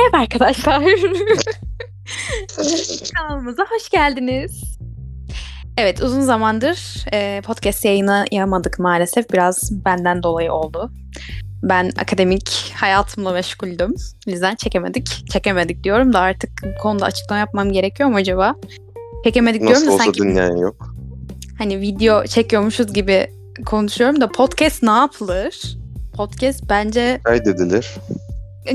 Merhaba arkadaşlar. Kanalımıza hoş geldiniz. Evet uzun zamandır e, podcast yayınlayamadık maalesef. Biraz benden dolayı oldu. Ben akademik hayatımla meşguldüm. O yüzden çekemedik. Çekemedik diyorum da artık bu konuda açıklama yapmam gerekiyor mu acaba? Çekemedik Nasıl diyorum da olsa sanki dinleyen yok. hani video çekiyormuşuz gibi konuşuyorum da podcast ne yapılır? Podcast bence Kaydedilir.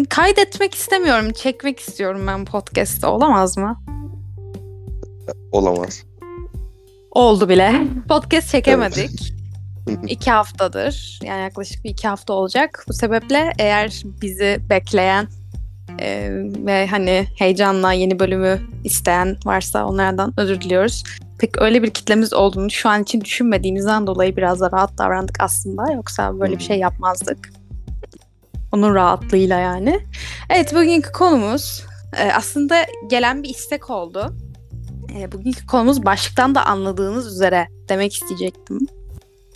Kaydetmek istemiyorum. Çekmek istiyorum ben podcast'ta. Olamaz mı? Olamaz. Oldu bile. Podcast çekemedik. İki haftadır. Yani yaklaşık bir iki hafta olacak. Bu sebeple eğer bizi bekleyen e, ve hani heyecanla yeni bölümü isteyen varsa onlardan özür diliyoruz. Pek öyle bir kitlemiz olduğunu şu an için düşünmediğimizden dolayı biraz da rahat davrandık aslında. Yoksa böyle bir şey yapmazdık. Onun rahatlığıyla yani. Evet bugünkü konumuz e, aslında gelen bir istek oldu. E, bugünkü konumuz başlıktan da anladığınız üzere demek isteyecektim.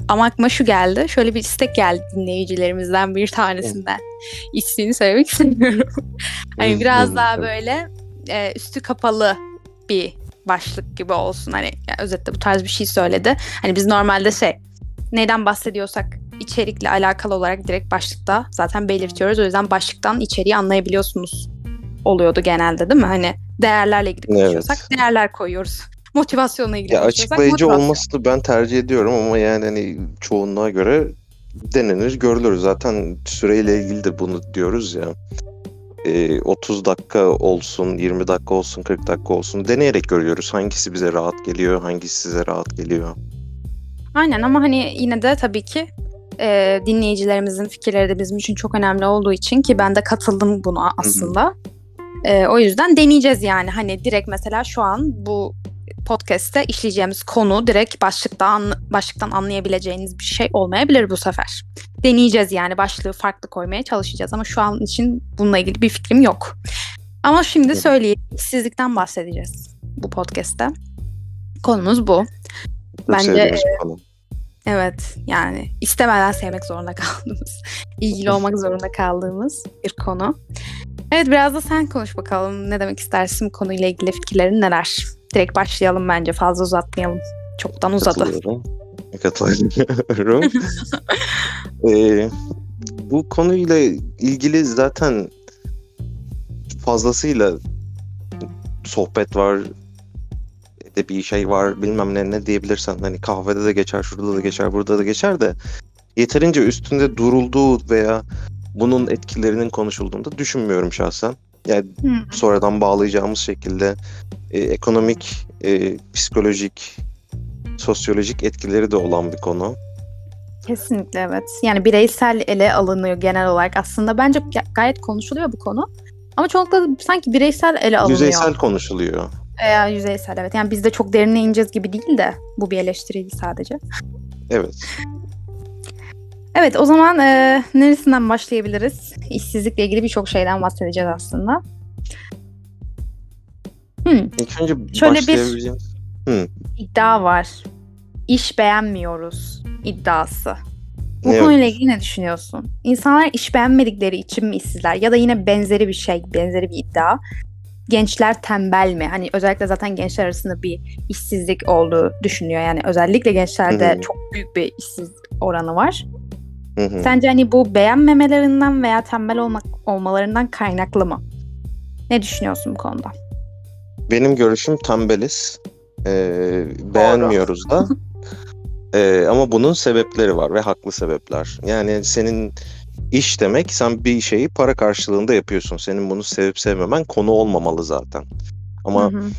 Ama aklıma şu geldi. Şöyle bir istek geldi dinleyicilerimizden bir tanesinden. İsmini söylemek istemiyorum. hani biraz daha böyle e, üstü kapalı bir başlık gibi olsun. Hani yani özetle bu tarz bir şey söyledi. Hani biz normalde şey neyden bahsediyorsak içerikle alakalı olarak direkt başlıkta zaten belirtiyoruz. O yüzden başlıktan içeriği anlayabiliyorsunuz oluyordu genelde değil mi? Hani değerlerle ilgili Evet. konuşuyorsak değerler koyuyoruz. Motivasyonla ilgili Ya açıklayıcı motivasyon. olmasını ben tercih ediyorum ama yani hani çoğunluğa göre denenir görülür. Zaten süreyle ilgili de bunu diyoruz ya. Ee, 30 dakika olsun, 20 dakika olsun, 40 dakika olsun deneyerek görüyoruz. Hangisi bize rahat geliyor, hangisi size rahat geliyor. Aynen ama hani yine de tabii ki e, dinleyicilerimizin fikirleri de bizim için çok önemli olduğu için ki ben de katıldım buna aslında. E, o yüzden deneyeceğiz yani hani direkt mesela şu an bu podcast'te işleyeceğimiz konu direkt başlıktan başlıktan anlayabileceğiniz bir şey olmayabilir bu sefer. Deneyeceğiz yani başlığı farklı koymaya çalışacağız ama şu an için bununla ilgili bir fikrim yok. Ama şimdi söyleyeyim işsizlikten bahsedeceğiz bu podcast'te. Konumuz bu. Çok Bence, konu. Evet yani istemeden sevmek zorunda kaldığımız, ilgili olmak zorunda kaldığımız bir konu. Evet biraz da sen konuş bakalım. Ne demek istersin bu konuyla ilgili fikirlerin neler? Direkt başlayalım bence fazla uzatmayalım. Çoktan uzadı. Katılıyorum. Katılıyorum. Ee, bu konuyla ilgili zaten fazlasıyla sohbet var, bir şey var, bilmem ne ne diyebilirsen hani kahvede de geçer, şurada da geçer, burada da geçer de yeterince üstünde durulduğu veya bunun etkilerinin konuşulduğunu da düşünmüyorum şahsen. Yani Hı. sonradan bağlayacağımız şekilde e, ekonomik, e, psikolojik, sosyolojik etkileri de olan bir konu. Kesinlikle evet. Yani bireysel ele alınıyor genel olarak. Aslında bence ga- gayet konuşuluyor bu konu. Ama çoğunlukla bisanki bireysel ele alınıyor. Yüzeysel konuşuluyor. Veya yüzeysel evet. Yani biz de çok derine ineceğiz gibi değil de bu bir eleştiriydi sadece. Evet. Evet o zaman e, neresinden başlayabiliriz? İşsizlikle ilgili birçok şeyden bahsedeceğiz aslında. Hmm, İlk önce Şöyle bir- başlayabileceğimiz... iddia var. İş beğenmiyoruz iddiası. Bu Ne konuyla ilgili ne düşünüyorsun? İnsanlar iş beğenmedikleri için mi işsizler? Ya da yine benzeri bir şey, benzeri bir iddia. Gençler tembel mi? Hani özellikle zaten gençler arasında bir işsizlik olduğu düşünüyor. Yani özellikle gençlerde Hı hı. çok büyük bir işsiz oranı var. Hı hı. Sence hani bu beğenmemelerinden veya tembel olmak olmalarından kaynaklı mı? Ne düşünüyorsun bu konuda? Benim görüşüm tembeliz. Ee, beğenmiyoruz da. Ee, ama bunun sebepleri var ve haklı sebepler. Yani senin iş demek sen bir şeyi para karşılığında yapıyorsun. Senin bunu sevip sevmemen konu olmamalı zaten. Ama Hı hı.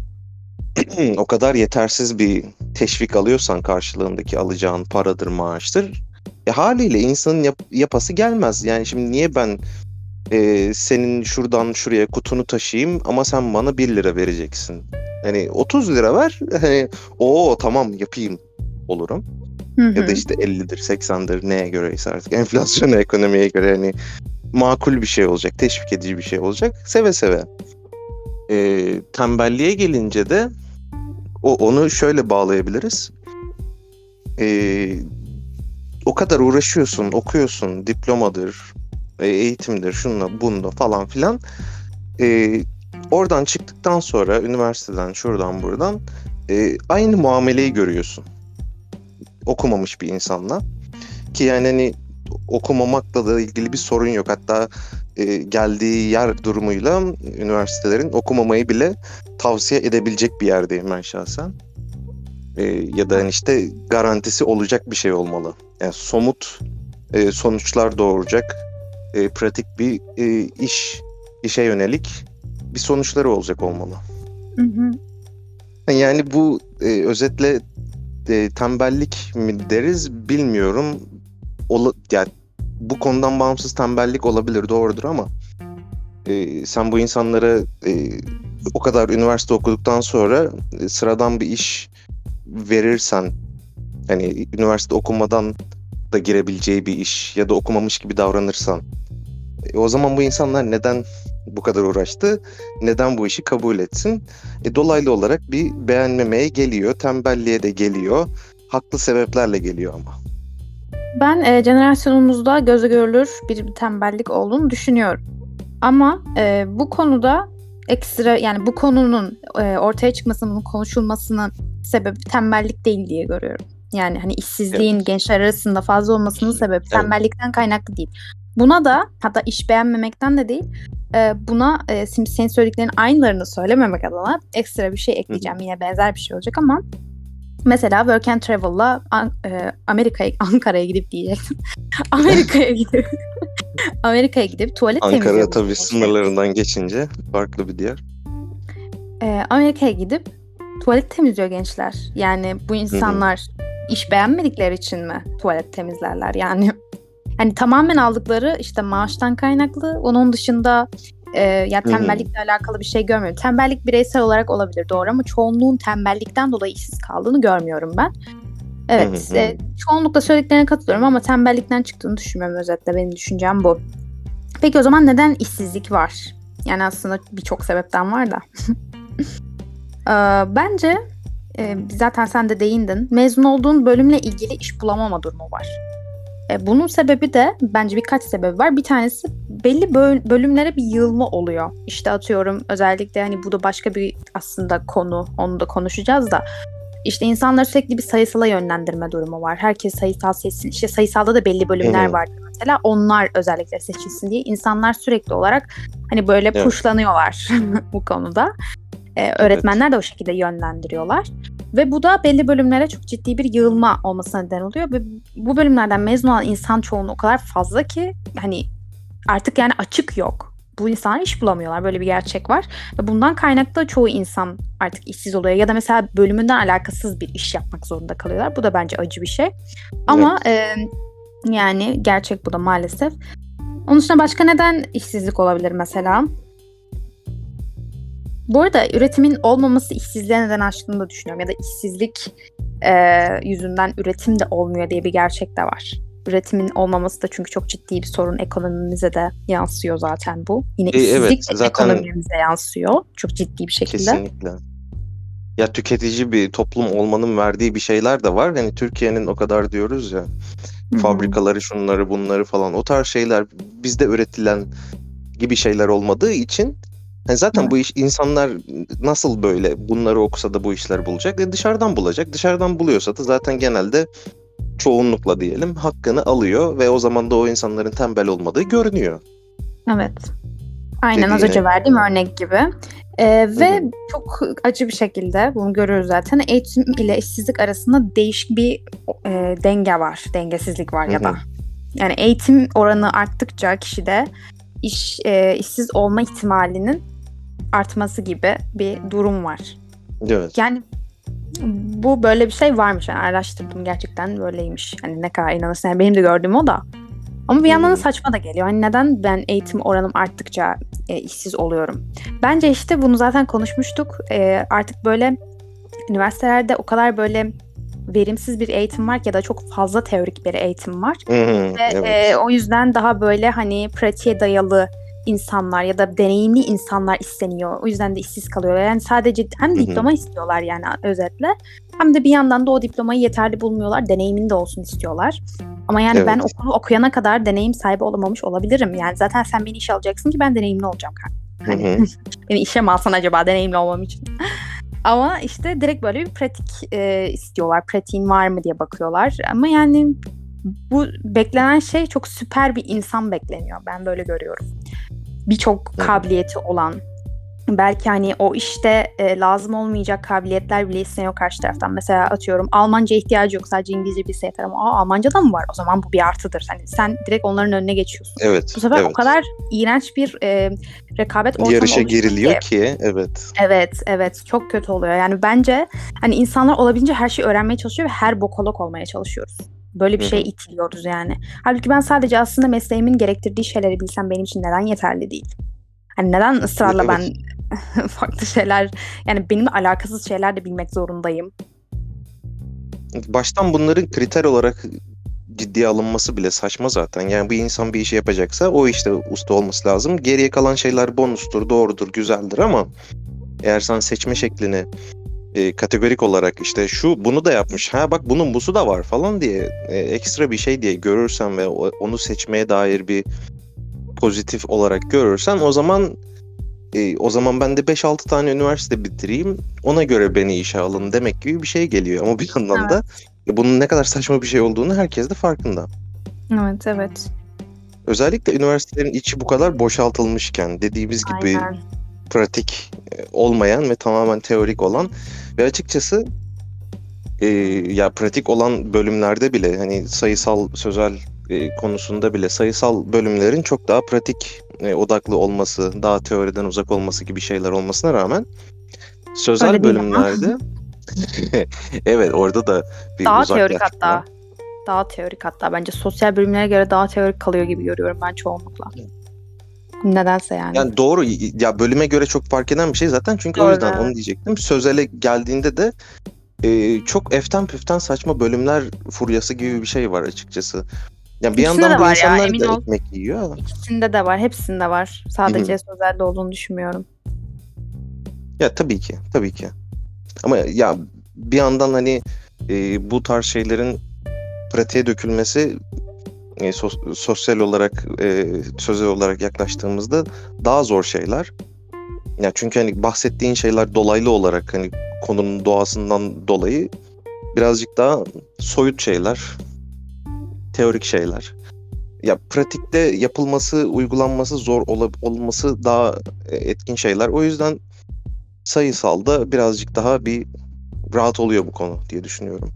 o kadar yetersiz bir teşvik alıyorsan karşılığındaki alacağın paradır, maaştır. E haliyle insanın yap- yapası gelmez. Yani şimdi niye ben e, senin şuradan şuraya kutunu taşıyayım ama sen bana 1 lira vereceksin. Hani 30 lira ver. Hani o tamam yapayım olurum. Hı Ya da işte 50'dir, 80'dir neye göreyse artık. Enflasyona, ekonomiye göre hani makul bir şey olacak, teşvik edici bir şey olacak. Seve seve. Ee, tembelliğe gelince de o onu şöyle bağlayabiliriz. Ee, o kadar uğraşıyorsun, okuyorsun, diplomadır, e, eğitimdir, şunla bununla falan filan. e, oradan çıktıktan sonra üniversiteden şuradan buradan e, aynı muameleyi görüyorsun. Okumamış bir insanla. Ki yani hani okumamakla da ilgili bir sorun yok. Hatta e, geldiği yer durumuyla üniversitelerin okumamayı bile tavsiye edebilecek bir yerdeyim ben şahsen. E, ya da hani işte garantisi olacak bir şey olmalı. Yani somut e, sonuçlar doğuracak e, pratik bir e, iş işe yönelik bir sonuçları olacak olmalı. Hı hı. Yani bu e, özetle e, tembellik mi deriz bilmiyorum. Ola, yani bu konudan bağımsız tembellik olabilir doğrudur ama e, sen bu insanlara e, o kadar üniversite okuduktan sonra e, sıradan bir iş verirsen hani üniversite okumadan da girebileceği bir iş ya da okumamış gibi davranırsan e, o zaman bu insanlar neden bu kadar uğraştı? Neden bu işi kabul etsin? E, dolaylı olarak bir beğenmemeye geliyor, tembelliğe de geliyor. Haklı sebeplerle geliyor ama. Ben e, jenerasyonumuzda gözü görülür bir tembellik olduğunu düşünüyorum. Ama e, bu konuda ekstra yani bu konunun e, ortaya çıkmasının, konuşulmasının sebebi tembellik değil diye görüyorum. Yani hani işsizliğin evet. gençler arasında fazla olmasının sebebi evet. tembellikten kaynaklı değil. Buna da hatta iş beğenmemekten de değil e, buna e, şimdi senin söylediklerin aynılarını söylememek adına ekstra bir şey ekleyeceğim. Hı. Yine benzer bir şey olacak ama mesela Work and Travel'la e, Amerika'ya Ankara'ya gidip diyecektim. Amerika'ya gidip Amerika'ya gidip tuvalet Ankara temizliyor. Ankara tabii sınırlarından geçince farklı bir diğer. E, Amerika'ya gidip tuvalet temizliyor gençler. Yani bu insanlar Hı-hı. iş beğenmedikleri için mi tuvalet temizlerler? Yani hani tamamen aldıkları işte maaştan kaynaklı. Onun dışında e, ya tembellikle Hı-hı. alakalı bir şey görmüyorum. Tembellik bireysel olarak olabilir doğru ama çoğunluğun tembellikten dolayı işsiz kaldığını görmüyorum ben. Evet, e, çoğunlukla söylediklerine katılıyorum ama tembellikten çıktığını düşünmüyorum özetle. Benim düşüncem bu. Peki o zaman neden işsizlik var? Yani aslında birçok sebepten var da. ee, bence e, zaten sen de değindin. Mezun olduğun bölümle ilgili iş bulamama durumu var. E, bunun sebebi de bence birkaç sebebi var. Bir tanesi belli bölümlere bir yığılma oluyor. İşte atıyorum özellikle hani bu da başka bir aslında konu. Onu da konuşacağız da. İşte insanları sürekli bir sayısala yönlendirme durumu var. Herkes sayısal seçsin. İşte sayısalda da belli bölümler var mesela. Onlar özellikle seçilsin diye insanlar sürekli olarak hani böyle evet. puşlanıyorlar bu konuda. Ee, öğretmenler evet. de o şekilde yönlendiriyorlar. Ve bu da belli bölümlere çok ciddi bir yığılma olmasına neden oluyor. Ve bu bölümlerden mezun olan insan çoğunluğu o kadar fazla ki hani artık yani açık yok. Bu insanlar iş bulamıyorlar. Böyle bir gerçek var. Ve bundan kaynaklı çoğu insan artık işsiz oluyor. Ya da mesela bölümünden alakasız bir iş yapmak zorunda kalıyorlar. Bu da bence acı bir şey. Ama evet. e, yani gerçek bu da maalesef. Onun dışında başka neden işsizlik olabilir mesela? Bu arada üretimin olmaması işsizliğe neden açtığını da düşünüyorum. Ya da işsizlik e, yüzünden üretim de olmuyor diye bir gerçek de var. Üretimin olmaması da çünkü çok ciddi bir sorun. Ekonomimize de yansıyor zaten bu. Yine işsizlik e, evet, zaten... ekonomimize yansıyor. Çok ciddi bir şekilde. Kesinlikle. Ya tüketici bir toplum olmanın verdiği bir şeyler de var. Hani Türkiye'nin o kadar diyoruz ya. Hı-hı. Fabrikaları şunları bunları falan o tarz şeyler bizde üretilen gibi şeyler olmadığı için yani zaten evet. bu iş insanlar nasıl böyle bunları okusa da bu işler bulacak? E dışarıdan bulacak. Dışarıdan buluyorsa da zaten genelde çoğunlukla diyelim hakkını alıyor ve o zaman da o insanların tembel olmadığı görünüyor. Evet. Aynen Dediğine... az önce verdiğim örnek gibi. Ee, ve Hı-hı. çok acı bir şekilde bunu görüyoruz zaten. Eğitim ile işsizlik arasında değişik bir e, denge var. Dengesizlik var Hı-hı. ya da. Yani eğitim oranı arttıkça kişide iş e, işsiz olma ihtimalinin artması gibi bir durum var. Evet. Yani bu böyle bir şey varmış. Yani araştırdım gerçekten böyleymiş. Hani ne kadar inanırsın. Yani benim de gördüğüm o da. Ama bir yandan da hmm. saçma da geliyor. Hani neden ben eğitim oranım arttıkça e, işsiz oluyorum? Bence işte bunu zaten konuşmuştuk. E, artık böyle üniversitelerde o kadar böyle verimsiz bir eğitim var ya da çok fazla teorik bir eğitim var. Hı hı, Ve evet. e, o yüzden daha böyle hani pratiğe dayalı insanlar ya da deneyimli insanlar isteniyor. O yüzden de işsiz kalıyorlar. Yani sadece hem diploma istiyorlar yani özetle hem de bir yandan da o diplomayı yeterli bulmuyorlar. Deneyimin de olsun istiyorlar. Ama yani evet. ben okulu okuyana kadar deneyim sahibi olamamış olabilirim. Yani zaten sen beni iş alacaksın ki ben deneyimli olacağım. Hani Hı hı. beni işe mi alsan acaba deneyimli olmam için. Ama işte direkt böyle bir pratik e, istiyorlar. Pratiğin var mı diye bakıyorlar. Ama yani bu beklenen şey çok süper bir insan bekleniyor. Ben böyle görüyorum. Birçok kabiliyeti olan belki hani o işte e, lazım olmayacak kabiliyetler bile isteniyor karşı taraftan. Mesela atıyorum Almanca ihtiyacı yok sadece İngilizce bilse yeter ama Aa, Almanca da mı var? O zaman bu bir artıdır. Hani sen direkt onların önüne geçiyorsun. Evet. Bu sefer evet. o kadar iğrenç bir e, rekabet ortamı Yarışa giriliyor ki. ki evet. Evet, evet. Çok kötü oluyor. Yani bence hani insanlar olabildiğince her şeyi öğrenmeye çalışıyor ve her bokolog olmaya çalışıyoruz. Böyle bir şey itiliyoruz yani. Halbuki ben sadece aslında mesleğimin gerektirdiği şeyleri bilsem benim için neden yeterli değil? Hani neden ısrarla Evet. ben farklı şeyler yani benimle alakasız şeyler de bilmek zorundayım? Baştan bunların kriter olarak ciddiye alınması bile saçma zaten. Yani bir insan bir işi yapacaksa o işte usta olması lazım. Geriye kalan şeyler bonustur, doğrudur, güzeldir ama eğer sen seçme şeklini e, kategorik olarak işte şu bunu da yapmış. Ha bak bunun busu da var falan diye e, ekstra bir şey diye görürsen ve onu seçmeye dair bir pozitif olarak görürsen o zaman e, o zaman ben de 5-6 tane üniversite bitireyim ona göre beni işe alın demek gibi bir şey geliyor. Ama bir yandan da e, bunun ne kadar saçma bir şey olduğunu herkes de farkında. Evet, evet. Özellikle üniversitelerin içi bu kadar boşaltılmışken dediğimiz gibi Aynen. Pratik e, olmayan ve tamamen teorik olan ve açıkçası e, ya pratik olan bölümlerde bile hani sayısal sözel e, konusunda bile sayısal bölümlerin çok daha pratik e, odaklı olması, daha teoriden uzak olması gibi şeyler olmasına rağmen sözel Öyle bölümlerde evet orada da bir Daha teorik hatta. Daha teorik hatta. Bence sosyal bölümlere göre daha teorik kalıyor gibi görüyorum ben çoğunlukla. Nedense yani. Yani doğru ya bölüme göre çok fark eden bir şey zaten çünkü o Doğru, yüzden evet. onu diyecektim. Sözele geldiğinde de e, çok eften püften saçma bölümler furyası gibi bir şey var açıkçası. Ya bir İkisinde yandan bu ya, insanlar emin da ol. ekmek yiyor. İkisinde de var. Hepsinde var. Sadece sözelde olduğunu düşünmüyorum. Ya tabii ki, tabii ki. Ama ya bir yandan hani e, bu tarz şeylerin pratiğe dökülmesi e, sos- sosyal olarak, e, sözel olarak yaklaştığımızda daha zor şeyler. Ya çünkü hani bahsettiğin şeyler dolaylı olarak hani konunun doğasından dolayı birazcık daha soyut şeyler, teorik şeyler. Ya pratikte yapılması, uygulanması zor ola- olması daha e, etkin şeyler. O yüzden sayısalda birazcık daha bir rahat oluyor bu konu diye düşünüyorum.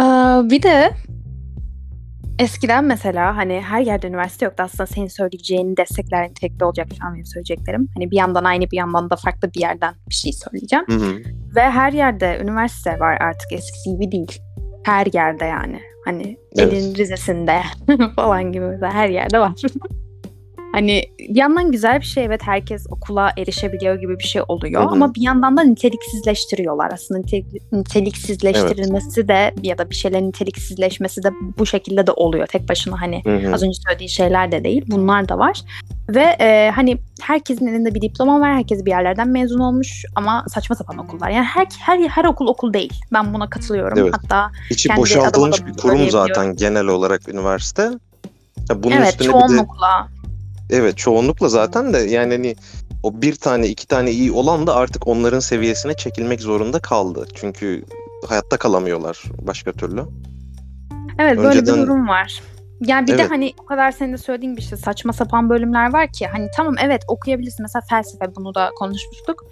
Ee, bir de eskiden mesela hani her yerde üniversite yoktu. Aslında senin söyleyeceğini destekler nitelikte olacak şu an benim söyleyeceklerim. Hani bir yandan aynı bir yandan da farklı bir yerden bir şey söyleyeceğim. Hı hı. Ve her yerde üniversite var artık eskisi gibi değil. Her yerde yani. Hani Evet. elin Rize'sinde falan gibi mesela her yerde var. hani bir yandan güzel bir şey evet herkes okula erişebiliyor gibi bir şey oluyor Hı hı. ama bir yandan da niteliksizleştiriyorlar. Aslında nitelik- niteliksizleştirilmesi de ya da bir şeylerin niteliksizleşmesi de bu şekilde de oluyor. Tek başına hani Hı hı. Az önce söylediği şeyler de değil. Bunlar da var. Ve e, hani herkesin elinde bir diploma var. Herkes bir yerlerden mezun olmuş ama saçma sapan okullar. Yani her her her okul okul değil. Ben buna katılıyorum. Evet. Hatta İçi boşaltılmış bir kurum zaten genel olarak üniversite. Ya bunun evet üstüne bir de çoğunlukla. Evet çoğunlukla zaten de yani hani o bir tane iki tane iyi olan da artık onların seviyesine çekilmek zorunda kaldı. Çünkü hayatta kalamıyorlar başka türlü. Evet böyle önceden- bir durum var. Yani bir de Evet. hani o kadar senin de söylediğin bir şey saçma sapan bölümler var ki hani tamam evet okuyabilirsin mesela felsefe bunu da konuşmuştuk.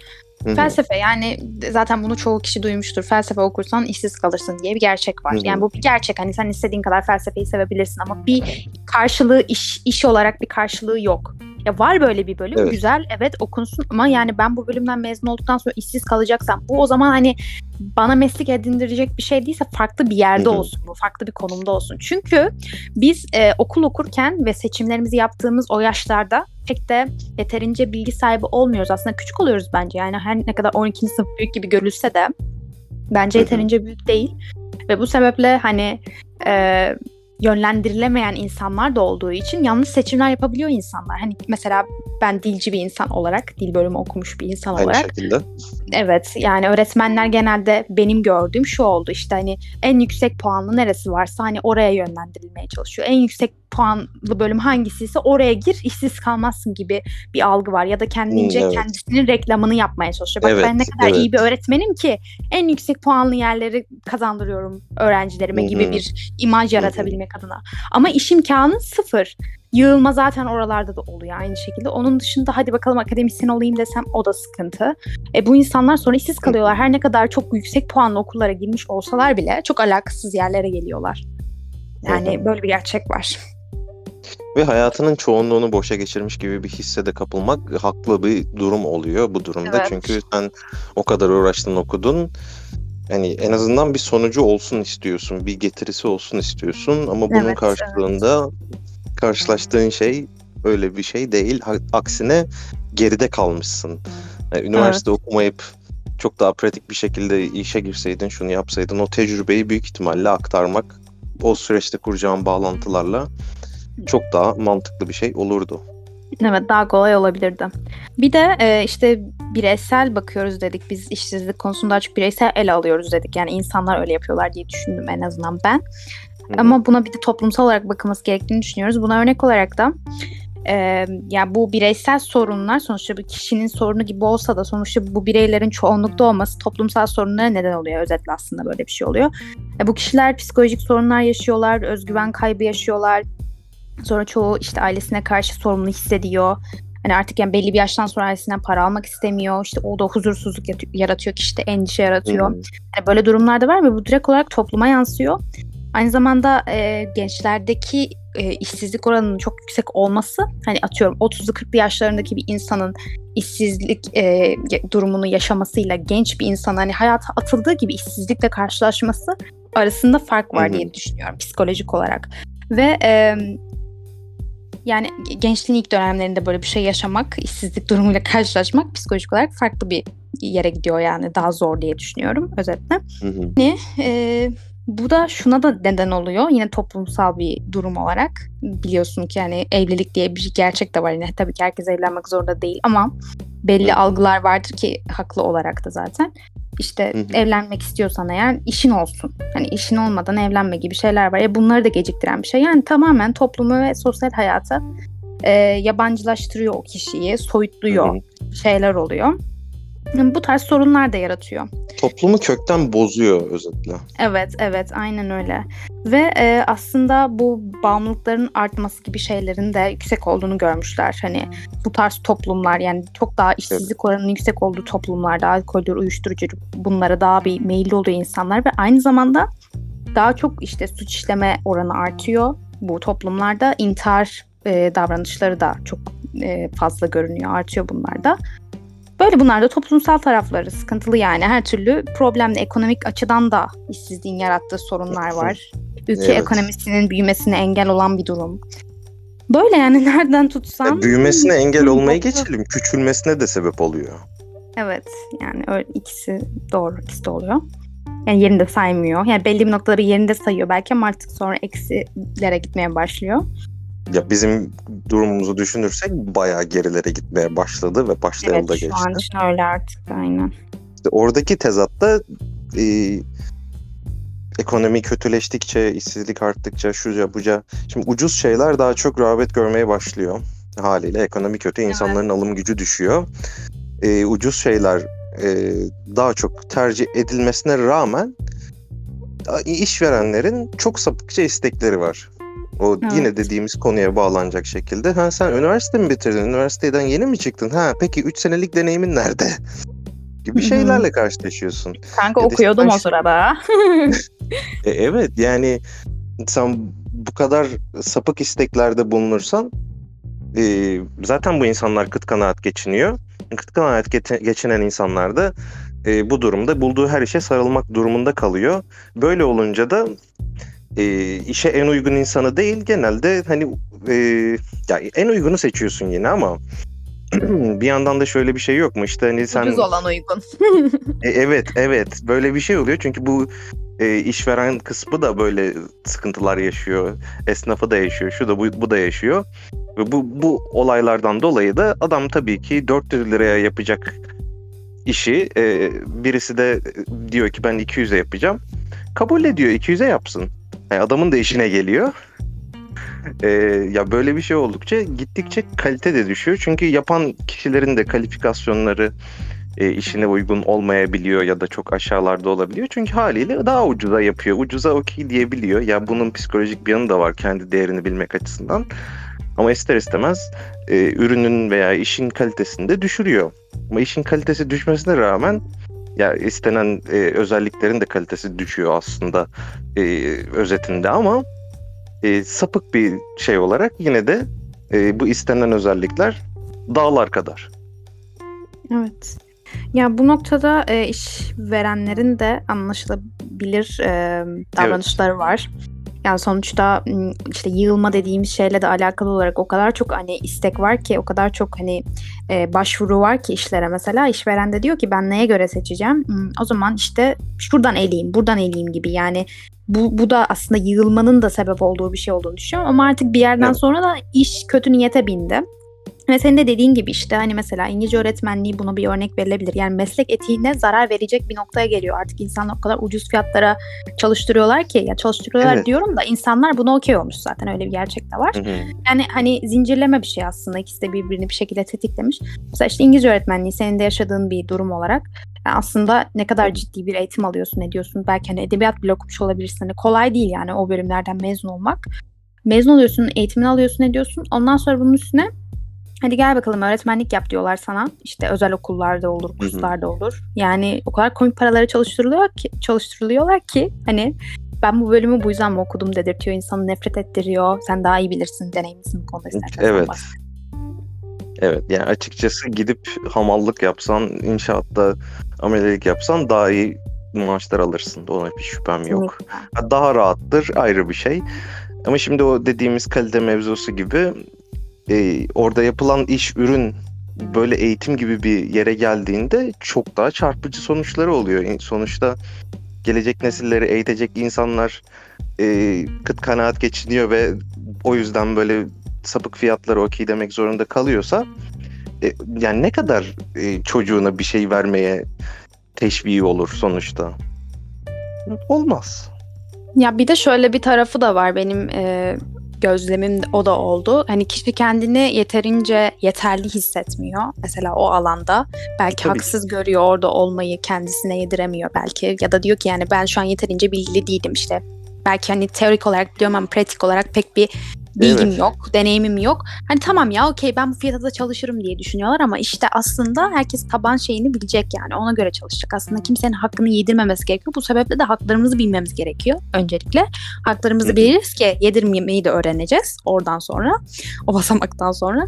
Felsefe yani zaten bunu çoğu kişi duymuştur. Felsefe okursan işsiz kalırsın diye bir gerçek var. Yani bu bir gerçek. Hani sen istediğin kadar felsefeyi sevebilirsin ama bir karşılığı iş iş olarak bir karşılığı yok. Ya var böyle bir bölüm Evet. güzel evet okunsun ama yani ben bu bölümden mezun olduktan sonra işsiz kalacaksam bu o zaman hani bana meslek edindirecek bir şey değilse farklı bir yerde olsun bu farklı bir konumda olsun. Çünkü biz e, okul okurken ve seçimlerimizi yaptığımız o yaşlarda pek de yeterince bilgi sahibi olmuyoruz. Aslında küçük oluyoruz bence. Yani her ne kadar 12. sınıf büyük gibi görülse de bence yeterince büyük değil. Ve bu sebeple hani e, yönlendirilemeyen insanlar da olduğu için yanlış seçimler yapabiliyor insanlar. Hani mesela ben dilci bir insan olarak, dil bölümü okumuş bir insan Aynı olarak. şekilde. Evet yani öğretmenler genelde benim gördüğüm şu oldu işte hani en yüksek puanlı neresi varsa hani oraya yönlendirilmeye çalışıyor. En yüksek puanlı bölüm hangisiyse oraya gir işsiz kalmazsın gibi bir algı var. Ya da kendince Hmm, evet. kendisinin reklamını yapmaya çalışıyor. Bak Evet, ben ne kadar evet. iyi bir öğretmenim ki en yüksek puanlı yerleri kazandırıyorum öğrencilerime hı. gibi bir imaj yaratabilmek adına. Ama iş imkanı sıfır. Yığılma zaten oralarda da oluyor aynı şekilde. Onun dışında hadi bakalım akademisyen olayım desem o da sıkıntı. E, bu insanlar sonra işsiz kalıyorlar. Her ne kadar çok yüksek puanlı okullara girmiş olsalar bile çok alakasız yerlere geliyorlar. Yani hı. böyle bir gerçek var. Ve hayatının çoğunluğunu boşa geçirmiş gibi bir hisse de kapılmak haklı bir durum oluyor bu durumda. Evet. Çünkü sen o kadar uğraştın okudun. Yani en azından bir sonucu olsun istiyorsun, bir getirisi olsun istiyorsun ama bunun Evet, karşılığında karşılaştığın şey öyle bir şey değil. Aksine geride kalmışsın. Yani üniversite okumayıp çok daha pratik bir şekilde işe girseydin, şunu yapsaydın o tecrübeyi büyük ihtimalle aktarmak o süreçte kuracağın bağlantılarla çok daha mantıklı bir şey olurdu. Evet daha kolay olabilirdi. Bir de e, işte bireysel bakıyoruz dedik. Biz işsizlik konusunda çok bireysel ele alıyoruz dedik. Yani insanlar öyle yapıyorlar diye düşündüm en azından ben. Hı hı. Ama buna bir de toplumsal olarak bakılması gerektiğini düşünüyoruz. Buna örnek olarak da e, ya bu bireysel sorunlar sonuçta bir kişinin sorunu gibi olsa da sonuçta bu bireylerin çoğunlukta olması toplumsal sorunlara neden oluyor. Özetle aslında böyle bir şey oluyor. E, bu kişiler psikolojik sorunlar yaşıyorlar, özgüven kaybı yaşıyorlar. Sonra çoğu işte ailesine karşı sorumlu hissediyor. Hani artık yani belli bir yaştan sonra ailesinden para almak istemiyor. İşte o da huzursuzluk yaratıyor, kişide endişe yaratıyor. Hı. Yani böyle durumlarda var ve bu direkt olarak topluma yansıyor. Aynı zamanda e, gençlerdeki e, işsizlik oranının çok yüksek olması hani atıyorum 30'lu 40'lı yaşlarındaki bir insanın işsizlik e, durumunu yaşamasıyla genç bir insan hani hayata atıldığı gibi işsizlikle karşılaşması arasında fark var Hı hı. diye düşünüyorum psikolojik olarak. Ve e, yani gençliğin ilk dönemlerinde böyle bir şey yaşamak, işsizlik durumuyla karşılaşmak psikolojik olarak farklı bir yere gidiyor yani daha zor diye düşünüyorum özetle. Hı hı. Ee, bu da şuna da neden oluyor. Yine toplumsal bir durum olarak. Biliyorsun ki yani evlilik diye bir gerçek de var yine. Tabii ki herkes evlenmek zorunda değil ama belli Hı. algılar vardır ki haklı olarak da zaten. İşte Hı hı. evlenmek istiyorsan eğer işin olsun. Hani işin olmadan evlenme gibi şeyler var. Ya bunları da geciktiren bir şey. Yani tamamen toplumu ve sosyal hayata e, yabancılaştırıyor o kişiyi, soyutluyor Hı şeyler oluyor. Bu tarz sorunlar da yaratıyor. Toplumu kökten bozuyor özetle. Evet, evet, aynen öyle. Ve e, aslında bu bağımlılıkların artması gibi şeylerin de yüksek olduğunu görmüşler. Hani bu tarz toplumlar yani çok daha işsizlik oranının yüksek olduğu toplumlarda alkoldür, uyuşturucu bunlara daha bir meyilli oluyor insanlar ve aynı zamanda daha çok işte suç işleme oranı artıyor. Bu toplumlarda intihar e, davranışları da çok e, fazla görünüyor, artıyor bunlarda. Böyle bunlar da toplumsal tarafları sıkıntılı yani. Her türlü problemli ekonomik açıdan da işsizliğin yarattığı sorunlar var. Ülke Evet. ekonomisinin büyümesine engel olan bir durum. Böyle yani nereden tutsam. E, büyümesine engel Hı, olmayı geçelim. Küçülmesine de sebep oluyor. Evet yani öyle ikisi doğru ikisi de oluyor. Yani yerinde saymıyor. Yani belli bir noktaları yerinde sayıyor belki ama artık sonra eksilere gitmeye başlıyor. Ya bizim durumumuzu düşünürsek bayağı gerilere gitmeye başladı ve başlayalı Evet da şu geçti. an için öyle artık aynen. İşte oradaki tezatta e, ekonomi kötüleştikçe, işsizlik arttıkça, şuca buca. Şimdi ucuz şeyler daha çok rağbet görmeye başlıyor. Haliyle ekonomi kötü, insanların alım gücü düşüyor. E, ucuz şeyler e, daha çok tercih edilmesine rağmen işverenlerin çok sapıkça istekleri var. O Evet. yine dediğimiz konuya bağlanacak şekilde. Ha sen üniversite mi bitirdin? Üniversiteden yeni mi çıktın? Ha peki 3 senelik deneyimin nerede? gibi şeylerle karşılaşıyorsun. Kanka Ya işte okuyordum ben o sırada. E, evet yani sen bu kadar sapık isteklerde bulunursan e, zaten bu insanlar kıt kanaat geçiniyor. Kıt kanaat geçinen insanlar da e, bu durumda bulduğu her işe sarılmak durumunda kalıyor. Böyle olunca da e, işe en uygun insanı değil genelde hani e, ya en uygunu seçiyorsun yine ama bir yandan da şöyle bir şey yok mu işte hani sen Ucuz olan uygun. e, evet evet böyle bir şey oluyor çünkü bu e, işveren kısmı da böyle sıkıntılar yaşıyor. Esnafı da yaşıyor. Şu da bu, bu da yaşıyor. Ve bu, bu olaylardan dolayı da adam tabii ki 400 liraya yapacak işi e, birisi de diyor ki ben 200'e yapacağım. Kabul ediyor 200'e yapsın. Yani adamın da işine geliyor. E, ya böyle bir şey oldukça gittikçe kalite de düşüyor. Çünkü yapan kişilerin de kalifikasyonları e, işine uygun olmayabiliyor ya da çok aşağılarda olabiliyor. Çünkü haliyle daha ucuza yapıyor. Ucuza okey diyebiliyor. Ya bunun psikolojik bir yanı da var kendi değerini bilmek açısından. Ama ister istemez e, ürünün veya işin kalitesini de düşürüyor. Ama işin kalitesi düşmesine rağmen ya istenen e, özelliklerin de kalitesi düşüyor aslında e, özetinde ama e, sapık bir şey olarak yine de e, bu istenen özellikler dağlar kadar. Evet. Ya bu noktada e, iş verenlerin de anlaşılabilir e, davranışları evet. var. Yani sonuçta işte yığılma dediğimiz şeyle de alakalı olarak o kadar çok hani istek var ki o kadar çok hani e, başvuru var ki işlere mesela işveren de diyor ki ben neye göre seçeceğim? O zaman işte şuradan eleyeyim, buradan eleyeyim gibi yani bu, bu da aslında yığılmanın da sebep olduğu bir şey olduğunu düşünüyorum ama artık bir yerden evet. sonra da iş kötü niyete bindi. Ve senin de dediğin gibi işte hani mesela İngilizce öğretmenliği buna bir örnek verilebilir. Yani meslek etiğine zarar verecek bir noktaya geliyor. Artık insanlar o kadar ucuz fiyatlara çalıştırıyorlar ki ya çalıştırıyorlar evet. diyorum da insanlar buna okey olmuş zaten öyle bir gerçek de var. Hı hı. Yani hani zincirleme bir şey aslında ikisi de birbirini bir şekilde tetiklemiş. Mesela işte İngilizce öğretmenliği senin de yaşadığın bir durum olarak yani aslında ne kadar ciddi bir eğitim alıyorsun ne diyorsun belki hani edebiyat bile okumuş olabilirsin. Hani kolay değil yani o bölümlerden mezun olmak. Mezun oluyorsun, eğitimini alıyorsun ne diyorsun. Ondan sonra bunun üstüne Hadi gel bakalım öğretmenlik yap diyorlar sana. İşte özel okullarda olur, kurslarda olur. Yani o kadar komik paralara çalıştırılıyor ki çalıştırılıyorlar ki hani ben bu bölümü bu yüzden mi okudum dedirtiyor. insanı nefret ettiriyor. Sen daha iyi bilirsin, deneyimlisin bu konuda istersen. Evet. Evet yani açıkçası gidip hamallık yapsan, inşaatta amelelik yapsan daha iyi maaşlar alırsın. Ona bir şüphem yok. Daha rahattır ayrı bir şey. Ama şimdi o dediğimiz kalite mevzusu gibi e, orada yapılan iş ürün böyle eğitim gibi bir yere geldiğinde çok daha çarpıcı sonuçları oluyor. Sonuçta gelecek nesilleri eğitecek insanlar e, kıt kanaat geçiniyor ve o yüzden böyle sapık fiyatları okey demek zorunda kalıyorsa e, yani ne kadar e, çocuğuna bir şey vermeye teşvii olur sonuçta? Olmaz. Ya bir de şöyle bir tarafı da var benim e, gözlemim o da oldu. Hani kişi kendini yeterince yeterli hissetmiyor. Mesela o alanda. Belki Tabii. haksız görüyor orada olmayı kendisine yediremiyor belki. Ya da diyor ki yani ben şu an yeterince bilgili değilim işte. Belki hani teorik olarak biliyorum ama pratik olarak pek bir bilgim evet. yok, deneyimim yok. Hani tamam ya okey ben bu fiyata da çalışırım diye düşünüyorlar ama işte aslında herkes taban şeyini bilecek yani ona göre çalışacak. Aslında kimsenin hakkını yedirmemesi gerekiyor. Bu sebeple de haklarımızı bilmemiz gerekiyor öncelikle. Haklarımızı biliriz ki yedirmemeyi de öğreneceğiz oradan sonra. O basamaktan sonra.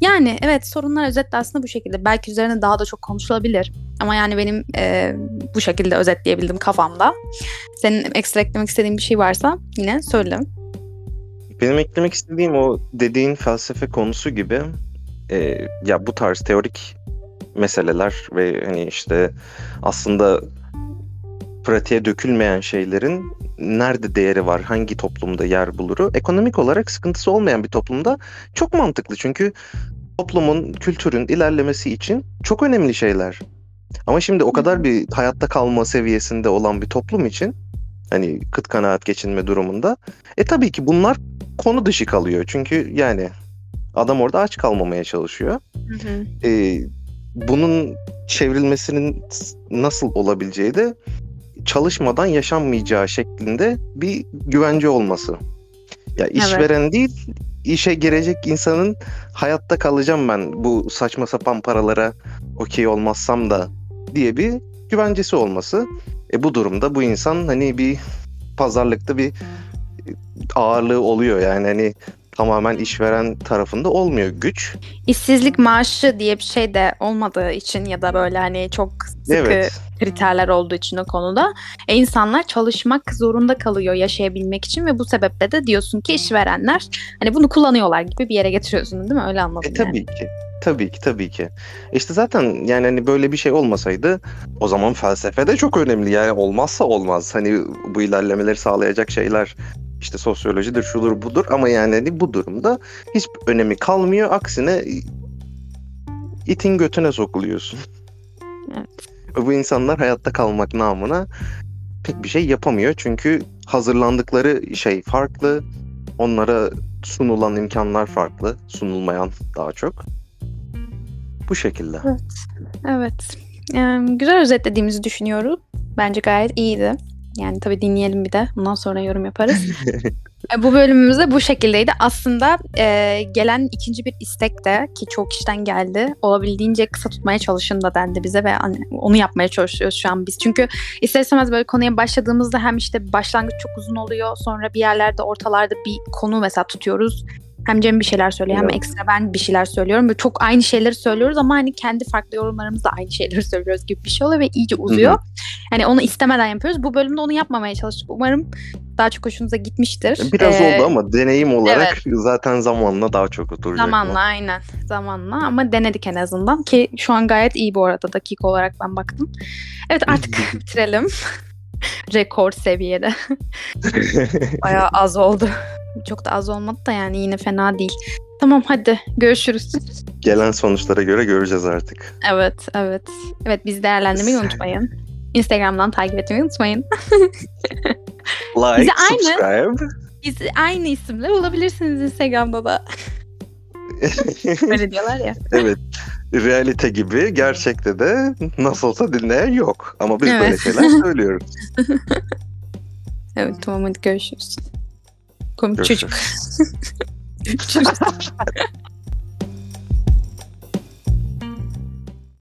Yani evet sorunlar özetle aslında bu şekilde. Belki üzerine daha da çok konuşulabilir. Ama yani benim e, bu şekilde özetleyebildim kafamda. Senin ekstra eklemek istediğin bir şey varsa yine söyle. Benim eklemek istediğim o dediğin felsefe konusu gibi e, ya bu tarz teorik meseleler ve hani işte aslında pratiğe dökülmeyen şeylerin nerede değeri var, hangi toplumda yer buluru ekonomik olarak sıkıntısı olmayan bir toplumda çok mantıklı. Çünkü toplumun, kültürün ilerlemesi için çok önemli şeyler. Ama şimdi o kadar bir hayatta kalma seviyesinde olan bir toplum için hani kıt kanaat geçinme durumunda e tabii ki bunlar konu dışı kalıyor. Çünkü yani adam orada aç kalmamaya çalışıyor. Hı hı. E, bunun çevrilmesinin nasıl olabileceği de çalışmadan yaşanmayacağı şeklinde bir güvence olması. Ya işveren evet. değil, işe girecek insanın hayatta kalacağım ben bu saçma sapan paralara okey olmazsam da diye bir güvencesi olması. E bu durumda bu insan hani bir pazarlıkta bir ağırlığı oluyor yani hani tamamen işveren tarafında olmuyor güç. İşsizlik maaşı diye bir şey de olmadığı için ya da böyle hani çok sıkı evet. kriterler olduğu için o konuda e, insanlar çalışmak zorunda kalıyor yaşayabilmek için ve bu sebeple de diyorsun ki işverenler hani bunu kullanıyorlar gibi bir yere getiriyorsun değil mi? Öyle anladım e, tabii yani. ki. Tabii ki tabii ki. İşte zaten yani hani böyle bir şey olmasaydı o zaman felsefe de çok önemli. Yani olmazsa olmaz. Hani bu ilerlemeleri sağlayacak şeyler işte sosyolojidir, şudur budur ama yani hani bu durumda hiç önemi kalmıyor. Aksine itin götüne sokuluyorsun. Evet. Ve Bu insanlar hayatta kalmak namına pek bir şey yapamıyor. Çünkü hazırlandıkları şey farklı. Onlara sunulan imkanlar farklı. Sunulmayan daha çok. Bu şekilde. Evet. Yani güzel özetlediğimizi düşünüyorum. Bence gayet iyiydi. Yani tabii dinleyelim bir de. Ondan sonra yorum yaparız. E, bu bölümümüz de bu şekildeydi. Aslında e, gelen ikinci bir istek de ki çok kişiden geldi. Olabildiğince kısa tutmaya çalışın da dendi bize ve hani onu yapmaya çalışıyoruz şu an biz. Çünkü ister istemez böyle konuya başladığımızda hem işte başlangıç çok uzun oluyor. Sonra bir yerlerde ortalarda bir konu mesela tutuyoruz. Hem Cem bir şeyler söylüyor hem Evet. ekstra ben bir şeyler söylüyorum. Böyle çok aynı şeyleri söylüyoruz ama hani kendi farklı yorumlarımızda aynı şeyleri söylüyoruz gibi bir şey oluyor ve iyice uzuyor. Yani onu istemeden yapıyoruz. Bu bölümde onu yapmamaya çalıştık. Umarım daha çok hoşunuza gitmiştir. Biraz Ee, oldu ama deneyim olarak zaten zamanla daha çok oturacak. Zamanla aynen. Zamanla ama denedik en azından ki şu an gayet iyi bu arada dakika olarak ben baktım. Evet artık bitirelim. Rekor seviyede. Bayağı az oldu. Çok da az olmadı da yani yine fena değil. Tamam hadi görüşürüz. Gelen sonuçlara göre göreceğiz artık. Evet evet. Evet bizi değerlendirmeyi unutmayın. Instagram'dan takip etmeyi unutmayın. Like, Bize aynı. subscribe. Bizi aynı isimle bulabilirsiniz Instagram'da da. Öyle diyorlar ya. evet. Realite gibi gerçekte de nasıl olsa dinleyen yok. Ama biz böyle Evet. şeyler söylüyoruz. Evet tamam hadi görüşürüz. Komik Görüşürüz. çocuk. Çocuk.